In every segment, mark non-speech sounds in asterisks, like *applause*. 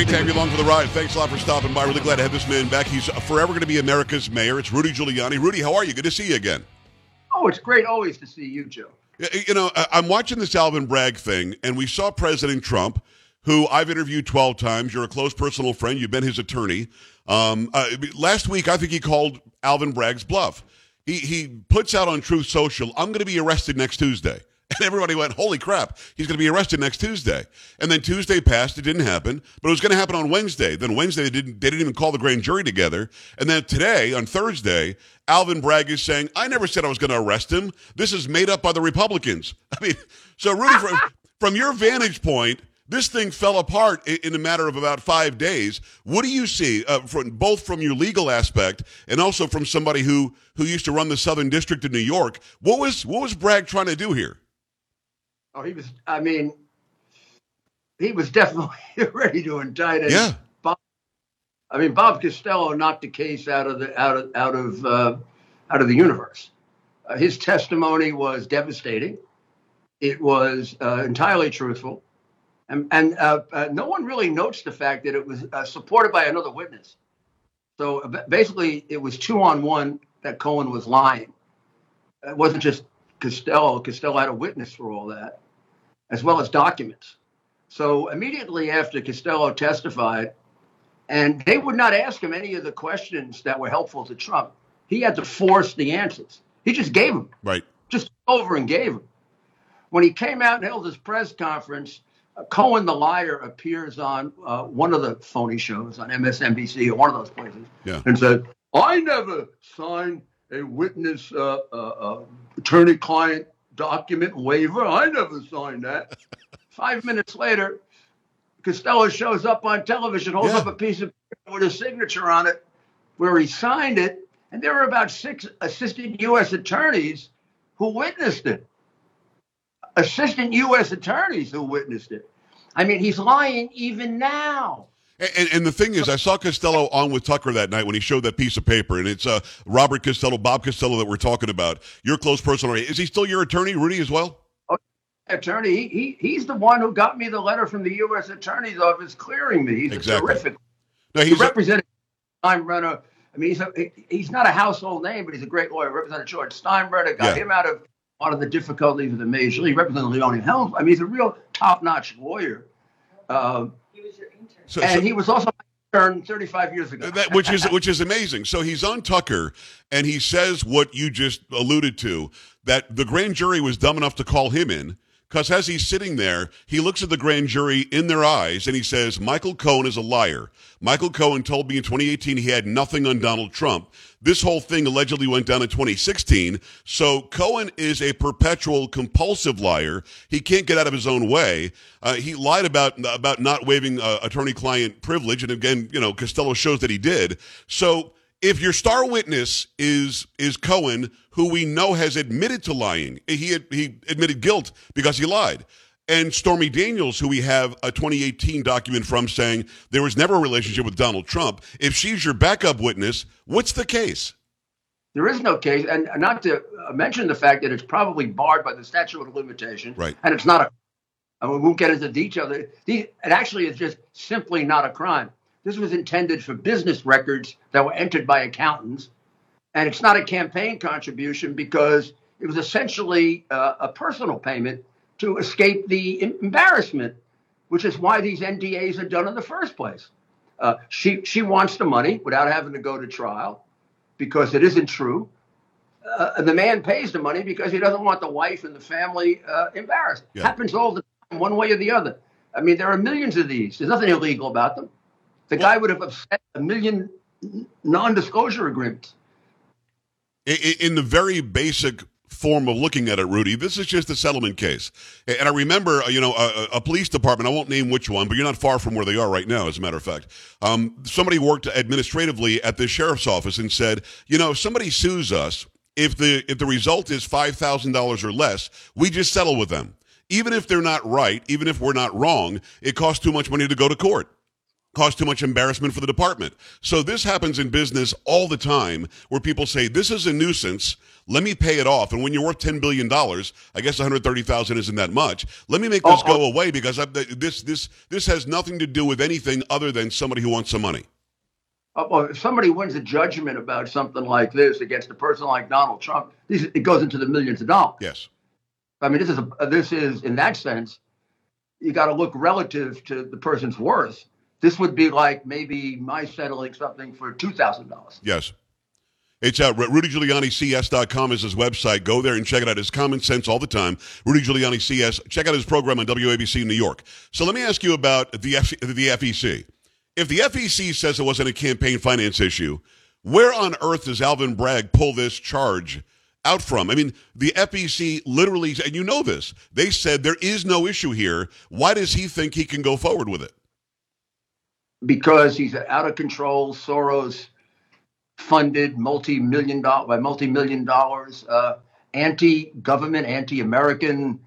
Great to have you along for the ride. Thanks a lot for stopping by. Really glad to have this man back. He's forever going to be America's mayor. It's Rudy Giuliani. Rudy, how are you? Good to see you again. Oh, it's great always to see you, Joe. You know, I'm watching this Alvin Bragg thing, and we saw President Trump, who I've interviewed 12 times. You're a close personal friend. You've been his attorney. Um, uh, last week, I think he called Alvin Bragg's bluff. He, he puts out on Truth Social, I'm going to be arrested next Tuesday. *laughs* And everybody went, holy crap, he's going to be arrested next Tuesday. And then Tuesday passed, it didn't happen, but it was going to happen on Wednesday. Then Wednesday, they didn't, they didn't even call the grand jury together. And then today, on Thursday, Alvin Bragg is saying, I never said I was going to arrest him. This is made up by the Republicans. *laughs* I mean, so Rudy, from, from your vantage point, this thing fell apart in a matter of about five days. What do you see, uh, from, both from your legal aspect and also from somebody who who used to run the Southern District of New York? What was what was Bragg trying to do here? Oh, he was. I mean, he was definitely *laughs* ready to indict it. Yeah. Bob, I mean, Bob Costello knocked the case out of the out of out of uh, out of the universe. Uh, his testimony was devastating. It was uh, entirely truthful, and and uh, uh, no one really notes the fact that it was uh, supported by another witness. So basically, it was two on one that Cohen was lying. It wasn't just Costello. Costello had a witness for all that, as well as documents. So immediately after Costello testified, and they would not ask him any of the questions that were helpful to Trump, he had to force the answers. He just gave them. Right. Just over and gave them. When he came out and held his press conference, uh, Cohen the liar appears on uh, one of the phony shows on MSNBC or one of those places yeah. and said, I never signed a witness uh, uh, uh attorney client document waiver. I never signed that. *laughs* Five minutes later, Costello shows up on television, holds yeah. up a piece of paper with a signature on it where he signed it. And there were about six assistant U.S. attorneys who witnessed it. Assistant U.S. attorneys who witnessed it. I mean, he's lying even now. And, and, the thing is, I saw Costello on with Tucker that night when he showed that piece of paper, and it's uh, Robert Costello, Bob Costello that we're talking about. Your close personal. Is he still your attorney, Rudy, as well? Oh, attorney. He, he he's the one who got me the letter from the U.S. Attorney's Office clearing me. He's exactly. terrific. No, he's he represented Steinbrenner. I mean, he's a, he's not a household name, but he's a great lawyer. Represented George Steinbrenner, got yeah. him out of a lot of the difficulties of the major league. Represented Leon Helms. I mean, he's a real top-notch lawyer. Um, so, and so, he was also turned 35 years ago. That, which is which is amazing. So he's on Tucker, and he says what you just alluded to that the grand jury was dumb enough to call him in because as he's sitting there, he looks at the grand jury in their eyes and he says, Michael Cohen is a liar. Michael Cohen told me in 2018 he had nothing on Donald Trump. This whole thing allegedly went down in 2016. So Cohen is a perpetual compulsive liar. He can't get out of his own way. Uh, he lied about about not waiving uh, attorney-client privilege, and again, you know, Costello shows that he did. So if your star witness is is Cohen, who we know has admitted to lying, he had, he admitted guilt because he lied. And Stormy Daniels, who we have a 2018 document from saying there was never a relationship with Donald Trump, if she's your backup witness, what's the case? There is no case, and not to mention the fact that it's probably barred by the statute of limitations, right? And it's not a. I mean, we won't get into detail. It actually is just simply not a crime. This was intended for business records that were entered by accountants. And it's not a campaign contribution because it was essentially uh, a personal payment to escape the embarrassment, which is why these NDAs are done in the first place. Uh, she she wants the money without having to go to trial because it isn't true. Uh, the man pays the money because he doesn't want the wife and the family uh, embarrassed. Yeah. Happens all the time, one way or the other. I mean, there are millions of these. There's nothing illegal about them. The guy would have upset a million non-disclosure agreements. In the very basic form of looking at it, Rudy, this is just a settlement case. And I remember, you know, a, a, police department, I won't name which one, but you're not far from where they are right now, as a matter of fact. Um, somebody worked administratively at the sheriff's office and said, you know, if somebody sues us, if the if the result is five thousand dollars or less, we just settle with them. Even if they're not right, even if we're not wrong, it costs too much money to go to court. Cause too much embarrassment for the department. So this happens in business all the time where people say, this is a nuisance. Let me pay it off. And when you're worth $10 billion, I guess 130,000 isn't that much. Let me make this oh, go oh. away because I, this, this, this has nothing to do with anything other than somebody who wants some money. Uh, well, if somebody wins a judgment about something like this against a person like Donald Trump, it goes into the millions of dollars. Yes. I mean, this is a, this is in that sense, you got to look relative to the person's worth this would be like maybe my settling something for $2,000. Yes. It's uh, RudyGiulianiCS.com is his website. Go there and check it out. His common sense all the time. Rudy Giuliani CS. Check out his program on WABC New York. So let me ask you about the, F- the FEC. If the FEC says it wasn't a campaign finance issue, where on earth does Alvin Bragg pull this charge out from? I mean, the FEC literally, and you know this, they said there is no issue here. Why does he think he can go forward with it? Because he's out of control, Soros funded multi-million dollar by multi-million dollars, uh, anti-government, anti-American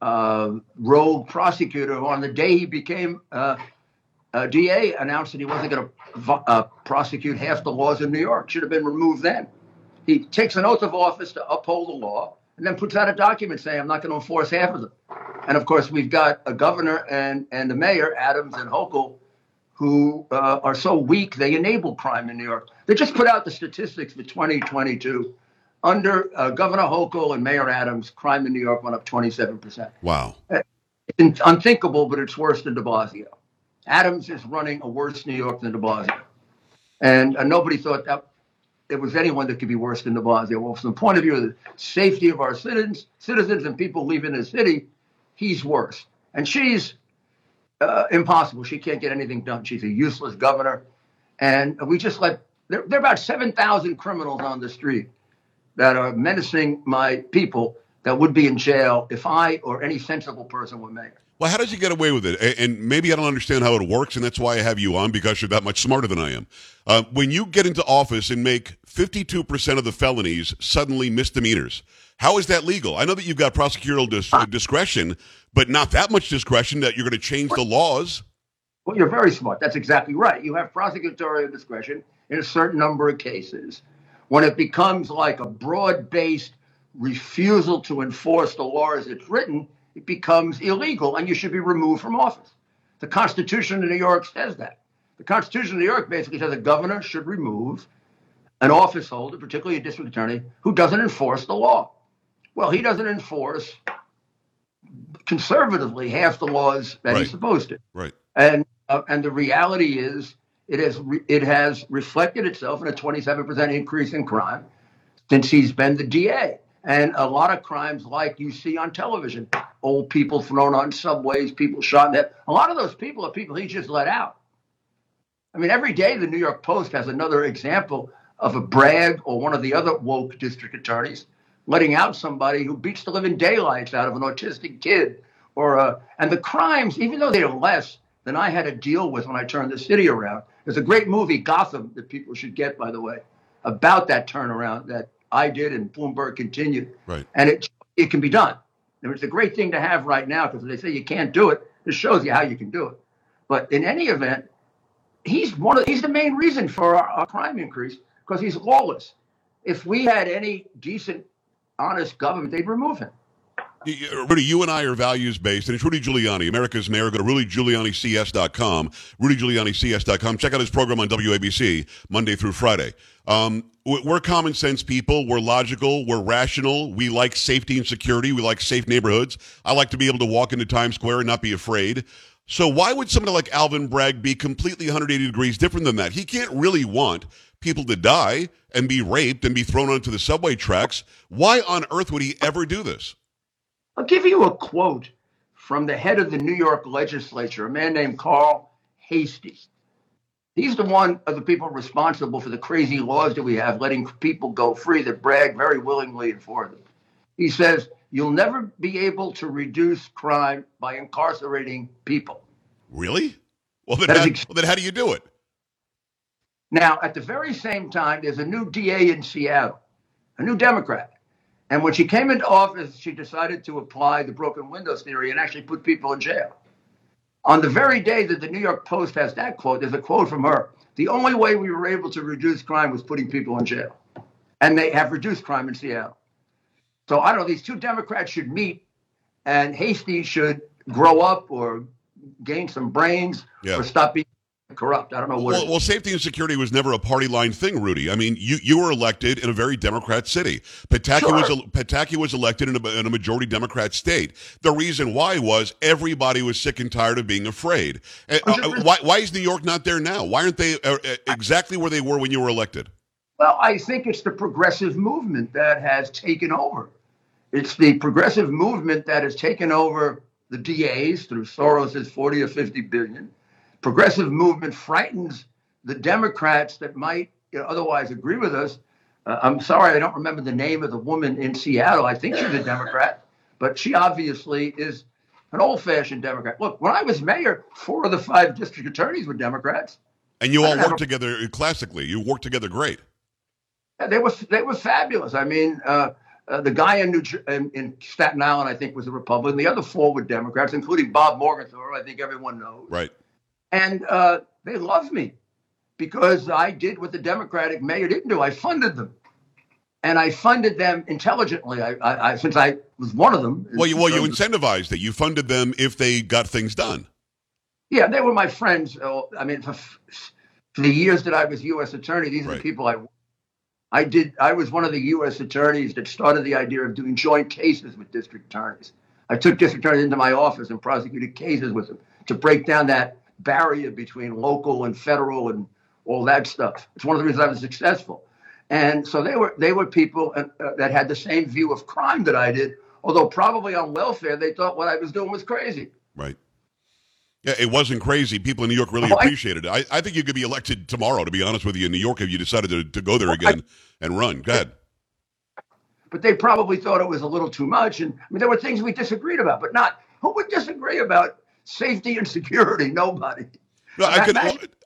uh, rogue prosecutor who on the day he became uh, DA announced that he wasn't going to uh, prosecute half the laws in New York. Should have been removed then. He takes an oath of office to uphold the law and then puts out a document saying, I'm not going to enforce half of them. And of course, we've got a governor and, and the mayor, Adams and Hochul, who uh, are so weak they enable crime in New York. They just put out the statistics for 2022. Under uh, Governor Hochul and Mayor Adams, crime in New York went up 27%. Wow. It's unthinkable, but it's worse than de Blasio. Adams is running a worse New York than de Blasio. And uh, nobody thought that there was anyone that could be worse than de Blasio. Well, from the point of view of the safety of our citizens, citizens and people leaving the city, he's worse. And she's uh, impossible. She can't get anything done. She's a useless governor. And we just let, there, there are about 7,000 criminals on the street that are menacing my people that would be in jail if I or any sensible person were mayor. Well, how does he get away with it? And maybe I don't understand how it works, and that's why I have you on because you're that much smarter than I am. Uh, when you get into office and make 52% of the felonies suddenly misdemeanors, how is that legal? I know that you've got prosecutorial dis- uh, discretion, but not that much discretion that you're going to change the laws. Well, you're very smart. That's exactly right. You have prosecutorial discretion in a certain number of cases. When it becomes like a broad based refusal to enforce the law as it's written, it becomes illegal and you should be removed from office. The Constitution of New York says that. The Constitution of New York basically says a governor should remove an office holder, particularly a district attorney, who doesn't enforce the law. Well, he doesn't enforce conservatively half the laws that right. he's supposed to. Right. And uh, and the reality is it has re- it has reflected itself in a 27% increase in crime since he's been the DA. And a lot of crimes like you see on television, old people thrown on subways, people shot in the head. A lot of those people are people he just let out. I mean, every day the New York Post has another example of a Bragg or one of the other woke district attorneys letting out somebody who beats the living daylights out of an autistic kid or uh, and the crimes even though they're less than i had to deal with when i turned the city around there's a great movie gotham that people should get by the way about that turnaround that i did and bloomberg continued. Right. And it it can be done. It's a great thing to have right now because they say you can't do it. This shows you how you can do it. But in any event he's one of he's the main reason for our, our crime increase because he's lawless. If we had any decent honest government, they'd remove him. Rudy, you and I are values based, and it's Rudy Giuliani, America's mayor. Go to RudyGiulianiCS.com, RudyGiulianiCS.com. Check out his program on WABC Monday through Friday. Um, we're common sense people. We're logical. We're rational. We like safety and security. We like safe neighborhoods. I like to be able to walk into Times Square and not be afraid. So why would somebody like Alvin Bragg be completely 180 degrees different than that? He can't really want people to die and be raped and be thrown onto the subway tracks. Why on earth would he ever do this? I'll give you a quote from the head of the New York legislature, a man named Carl Heastie. He's the one of the people responsible for the crazy laws that we have, letting people go free that Bragg very willingly enforced. He says, You'll never be able to reduce crime by incarcerating people. Really? Well, then, how, well, then how do you do it? Now, at the very same time, there's a new DA in Seattle, a new Democrat. And when she came into office, she decided to apply the broken windows theory and actually put people in jail. On the very day that the New York Post has that quote, there's a quote from her. The only way we were able to reduce crime was putting people in jail. And they have reduced crime in Seattle. So I don't know, these two Democrats should meet and Heastie should grow up or gain some brains Yeah. or stop being corrupt. I don't know what. Well, well, safety and security was never a party line thing, Rudy. I mean, you, you were elected in a very Democrat city. Pataki was Sure. Pataki was elected in a, in a majority Democrat state. The reason why was everybody was sick and tired of being afraid. Uh, uh, why, why is New York not there now? Why aren't they uh, uh, exactly where they were when you were elected? Well, I think it's the progressive movement that has taken over. It's the progressive movement that has taken over the DAs through Soros's 40 or 50 billion. Progressive movement frightens the Democrats that might you know, otherwise agree with us. Uh, I'm sorry, I don't remember the name of the woman in Seattle. I think she's a Democrat, but she obviously is an old fashioned Democrat. Look, when I was mayor, four of the five district attorneys were Democrats. And you all worked together classically. You worked together great. Yeah, they were they were fabulous. I mean, uh, uh, the guy in, New, Jer- in in Staten Island, I think, was a Republican. The other four were Democrats, including Bob Morgenthau, I think everyone knows. Right. And uh, they loved me because I did what the Democratic mayor didn't do. I funded them, and I funded them intelligently. I, I, I since I was one of them. Well, you, well, you incentivized it. You funded them if they got things done. Yeah, they were my friends. Uh, I mean, for, for the years that I was U.S. attorney, these are the people I. I did. I was one of the U.S. attorneys that started the idea of doing joint cases with district attorneys. I took district attorneys into my office and prosecuted cases with them to break down that barrier between local and federal and all that stuff. It's one of the reasons I was successful. And so they were they were people uh, uh, that had the same view of crime that I did, although probably on welfare they thought what I was doing was crazy. Right. Yeah, it wasn't crazy. People in New York really Oh, I- appreciated it. I, I think you could be elected tomorrow, to be honest with you, in New York if you decided to, to go there again and run. Go ahead. but they probably thought it was a little too much. And I mean, there were things we disagreed about, but not who would disagree about safety and security? Nobody. No, I could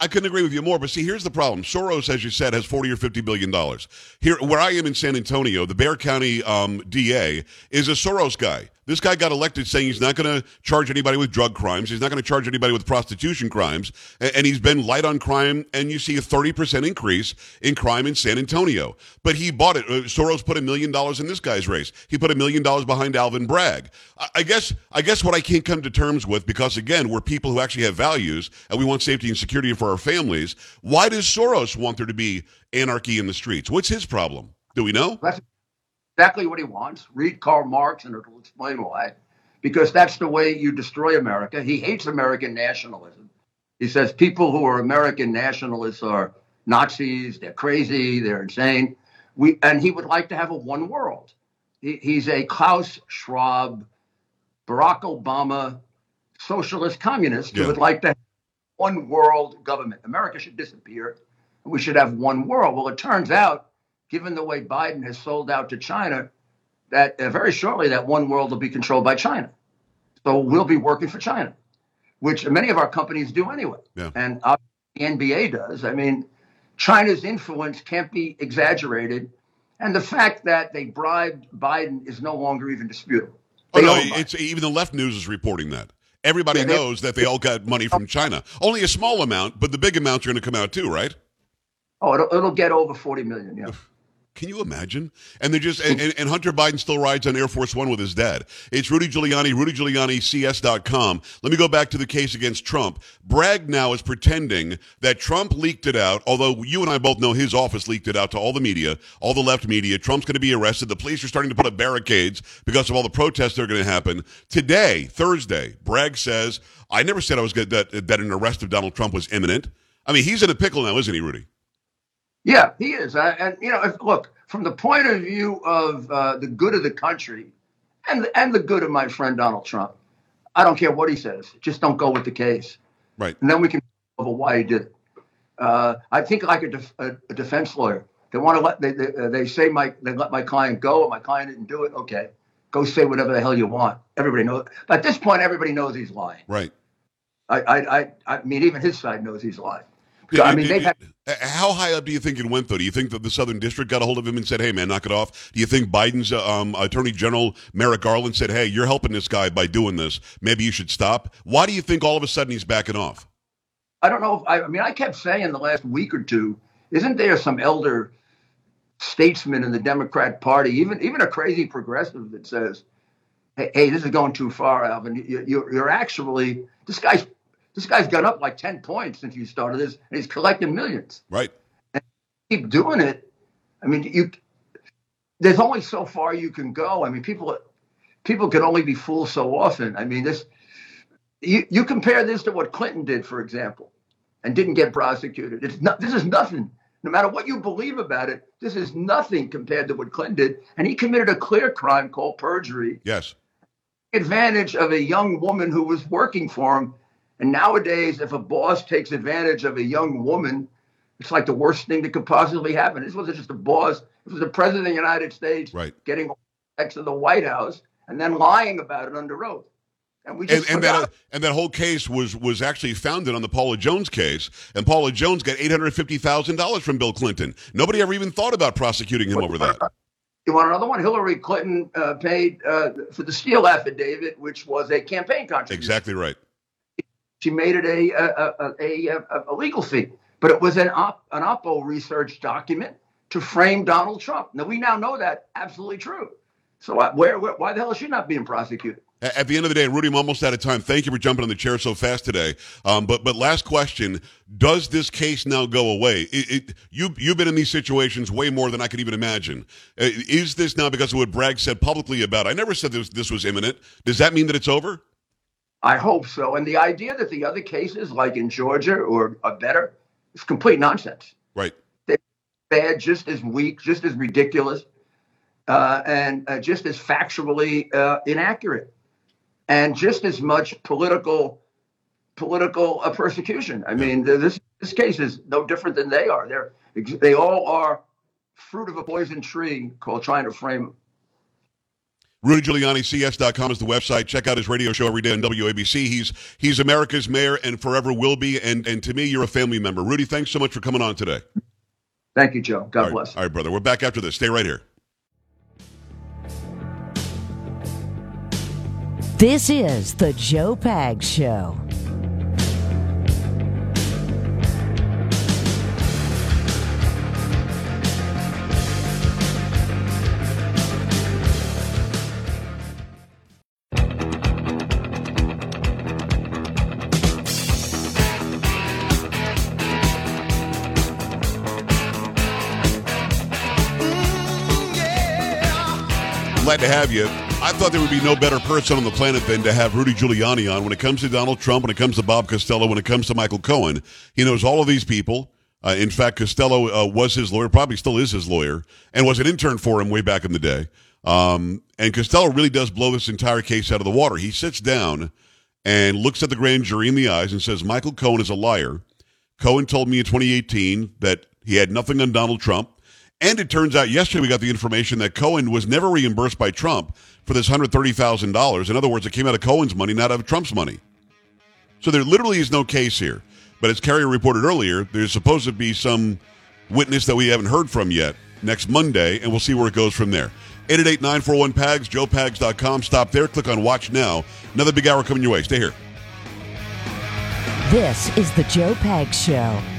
I couldn't agree with you more. But see, here's the problem. Soros, as you said, has forty or fifty billion dollars. Here, where I am in San Antonio, the Bexar County um, DA is a Soros guy. This guy got elected saying he's not going to charge anybody with drug crimes. He's not going to charge anybody with prostitution crimes, and, he's been light on crime. And you see a thirty percent increase in crime in San Antonio. But he bought it. Uh, Soros put a million dollars in this guy's race. He put a million dollars behind Alvin Bragg. I guess I guess what I can't come to terms with because again we're people who actually have values and we want safety and security for our families. Why does Soros want there to be anarchy in the streets? What's his problem? Do we know? That's exactly what he wants. Read Karl Marx, and it'll explain why. Because that's the way you destroy America. He hates American nationalism. He says people who are American nationalists are Nazis. They're crazy. They're insane. We and he would like to have a one world. He, he's a Klaus Schwab, Barack Obama, socialist communist Yeah. who would like to have one world government. America should disappear. and We should have one world. Well, it turns out, given the way Biden has sold out to China, that uh, very shortly that one world will be controlled by China. So we'll be working for China, which many of our companies do anyway. Yeah. And the NBA does. I mean, China's influence can't be exaggerated. And the fact that they bribed Biden is no longer even disputable. Oh, no, it's even the left news is reporting that. Everybody Yeah, knows that they all got money from China. Only a small amount, but the big amounts are going to come out too, right? Oh, it'll, ittle get over 40 million. Yeah. Can you imagine? And they just and, and- Hunter Biden still rides on Air Force One with his dad. It's Rudy Giuliani, RudyGiulianiCS.com. Let me go back to the case against Trump. Bragg now is pretending that Trump leaked it out, although you and I both know his office leaked it out to all the media, all the left media. Trump's going to be arrested. The police are starting to put up barricades because of all the protests that are going to happen. Today, Thursday, Bragg says, I never said I was good, that, that an arrest of Donald Trump was imminent. I mean, he's in a pickle now, isn't he, Rudy? Yeah, he is. Uh, and you know, if, look from the point of view of uh, the good of the country, and and the good of my friend Donald Trump, I don't care what he says. Just don't go with the case, Right. and then we can over why he did it. Uh, I think like a, def- a, a defense lawyer, they want to let they they, uh, they say my they let my client go, and my client didn't do it. Okay, go say whatever the hell you want. Everybody knows. At this point, everybody knows he's lying. Right. I I I, I mean, even his side knows he's lying. I mean, they've had. How high up do you think it went, though? Do you think that the Southern District got a hold of him and said, "Hey, man, knock it off"? Do you think Biden's uh, um, Attorney General Merrick Garland said, "Hey, you're helping this guy by doing this. Maybe you should stop"? Why do you think all of a sudden he's backing off? I don't know. If, I, I mean, I kept saying the last week or two, isn't there some elder statesman in the Democrat Party, even even a crazy progressive that says, "Hey, hey this is going too far, Alvin. You, you, you're actually this guy's this guy's gone up like ten points since you started this, and he's collecting millions. Right. And keep doing it. I mean, you there's only so far you can go. I mean, people people can only be fooled so often. I mean, this you, you compare this to what Clinton did, for example, and didn't get prosecuted. It's not this is nothing. No matter what you believe about it, this is nothing compared to what Clinton did. And he committed a clear crime called perjury. Yes. Advantage of a young woman who was working for him. And nowadays, if a boss takes advantage of a young woman, it's like the worst thing that could possibly happen. This wasn't just a boss, it was the president of the United States right. getting ex of the White House and then lying about it under oath. And, we and, and that and that whole case was was actually founded on the Paula Jones case, and Paula Jones got eight hundred fifty thousand dollars from Bill Clinton. Nobody ever even thought about prosecuting him over that. You want another one? Hillary Clinton uh, paid uh, for the Steele affidavit, which was a campaign contribution. Exactly right. She made it a a, a, a, a legal fee, but it was an op, an Oppo research document to frame Donald Trump. Now we now know that absolutely true. So uh, where, where why the hell is she not being prosecuted? At the end of the day, Rudy, I'm almost out of time. Thank you for jumping on the chair so fast today. Um, but but last question: Does this case now go away? It, it, you you've been in these situations way more than I could even imagine. Uh, is this now because of what Bragg said publicly about? I never said this this was imminent. Does that mean that it's over? I hope so. And the idea that the other cases, like in Georgia or are better, is complete nonsense. Right. They're bad, just as weak, just as ridiculous, uh, and uh, just as factually uh, inaccurate and just as much political political uh, persecution. I mean, this this case is no different than they are. They're they all are fruit of a poison tree called trying to frame. Rudy Giuliani, CS.com is the website. Check out his radio show every day on WABC. He's he's America's mayor and forever will be. And and to me, you're a family member. Rudy, thanks so much for coming on today. Thank you, Joe. God all right, bless. All right, brother. We're back after this. Stay right here. This is the Joe Pag Show. Glad to have you. I thought there would be no better person on the planet than to have Rudy Giuliani on. When it comes to Donald Trump, when it comes to Bob Costello, when it comes to Michael Cohen, he knows all of these people. Uh, in fact, Costello uh, was his lawyer, probably still is his lawyer, and was an intern for him way back in the day. Um, and Costello really does blow this entire case out of the water. He sits down and looks at the grand jury in the eyes and says, Michael Cohen is a liar. Cohen told me in 2018 that he had nothing on Donald Trump. And it turns out yesterday we got the information that Cohen was never reimbursed by Trump for this $130,000. In other words, it came out of Cohen's money, not out of Trump's money. So there literally is no case here. But as Carrier reported earlier, there's supposed to be some witness that we haven't heard from yet next Monday, and we'll see where it goes from there. 888-941-PAGS, joepags.com. Stop there. Click on Watch Now. Another big hour coming your way. Stay here. This is the Joe Pags Show.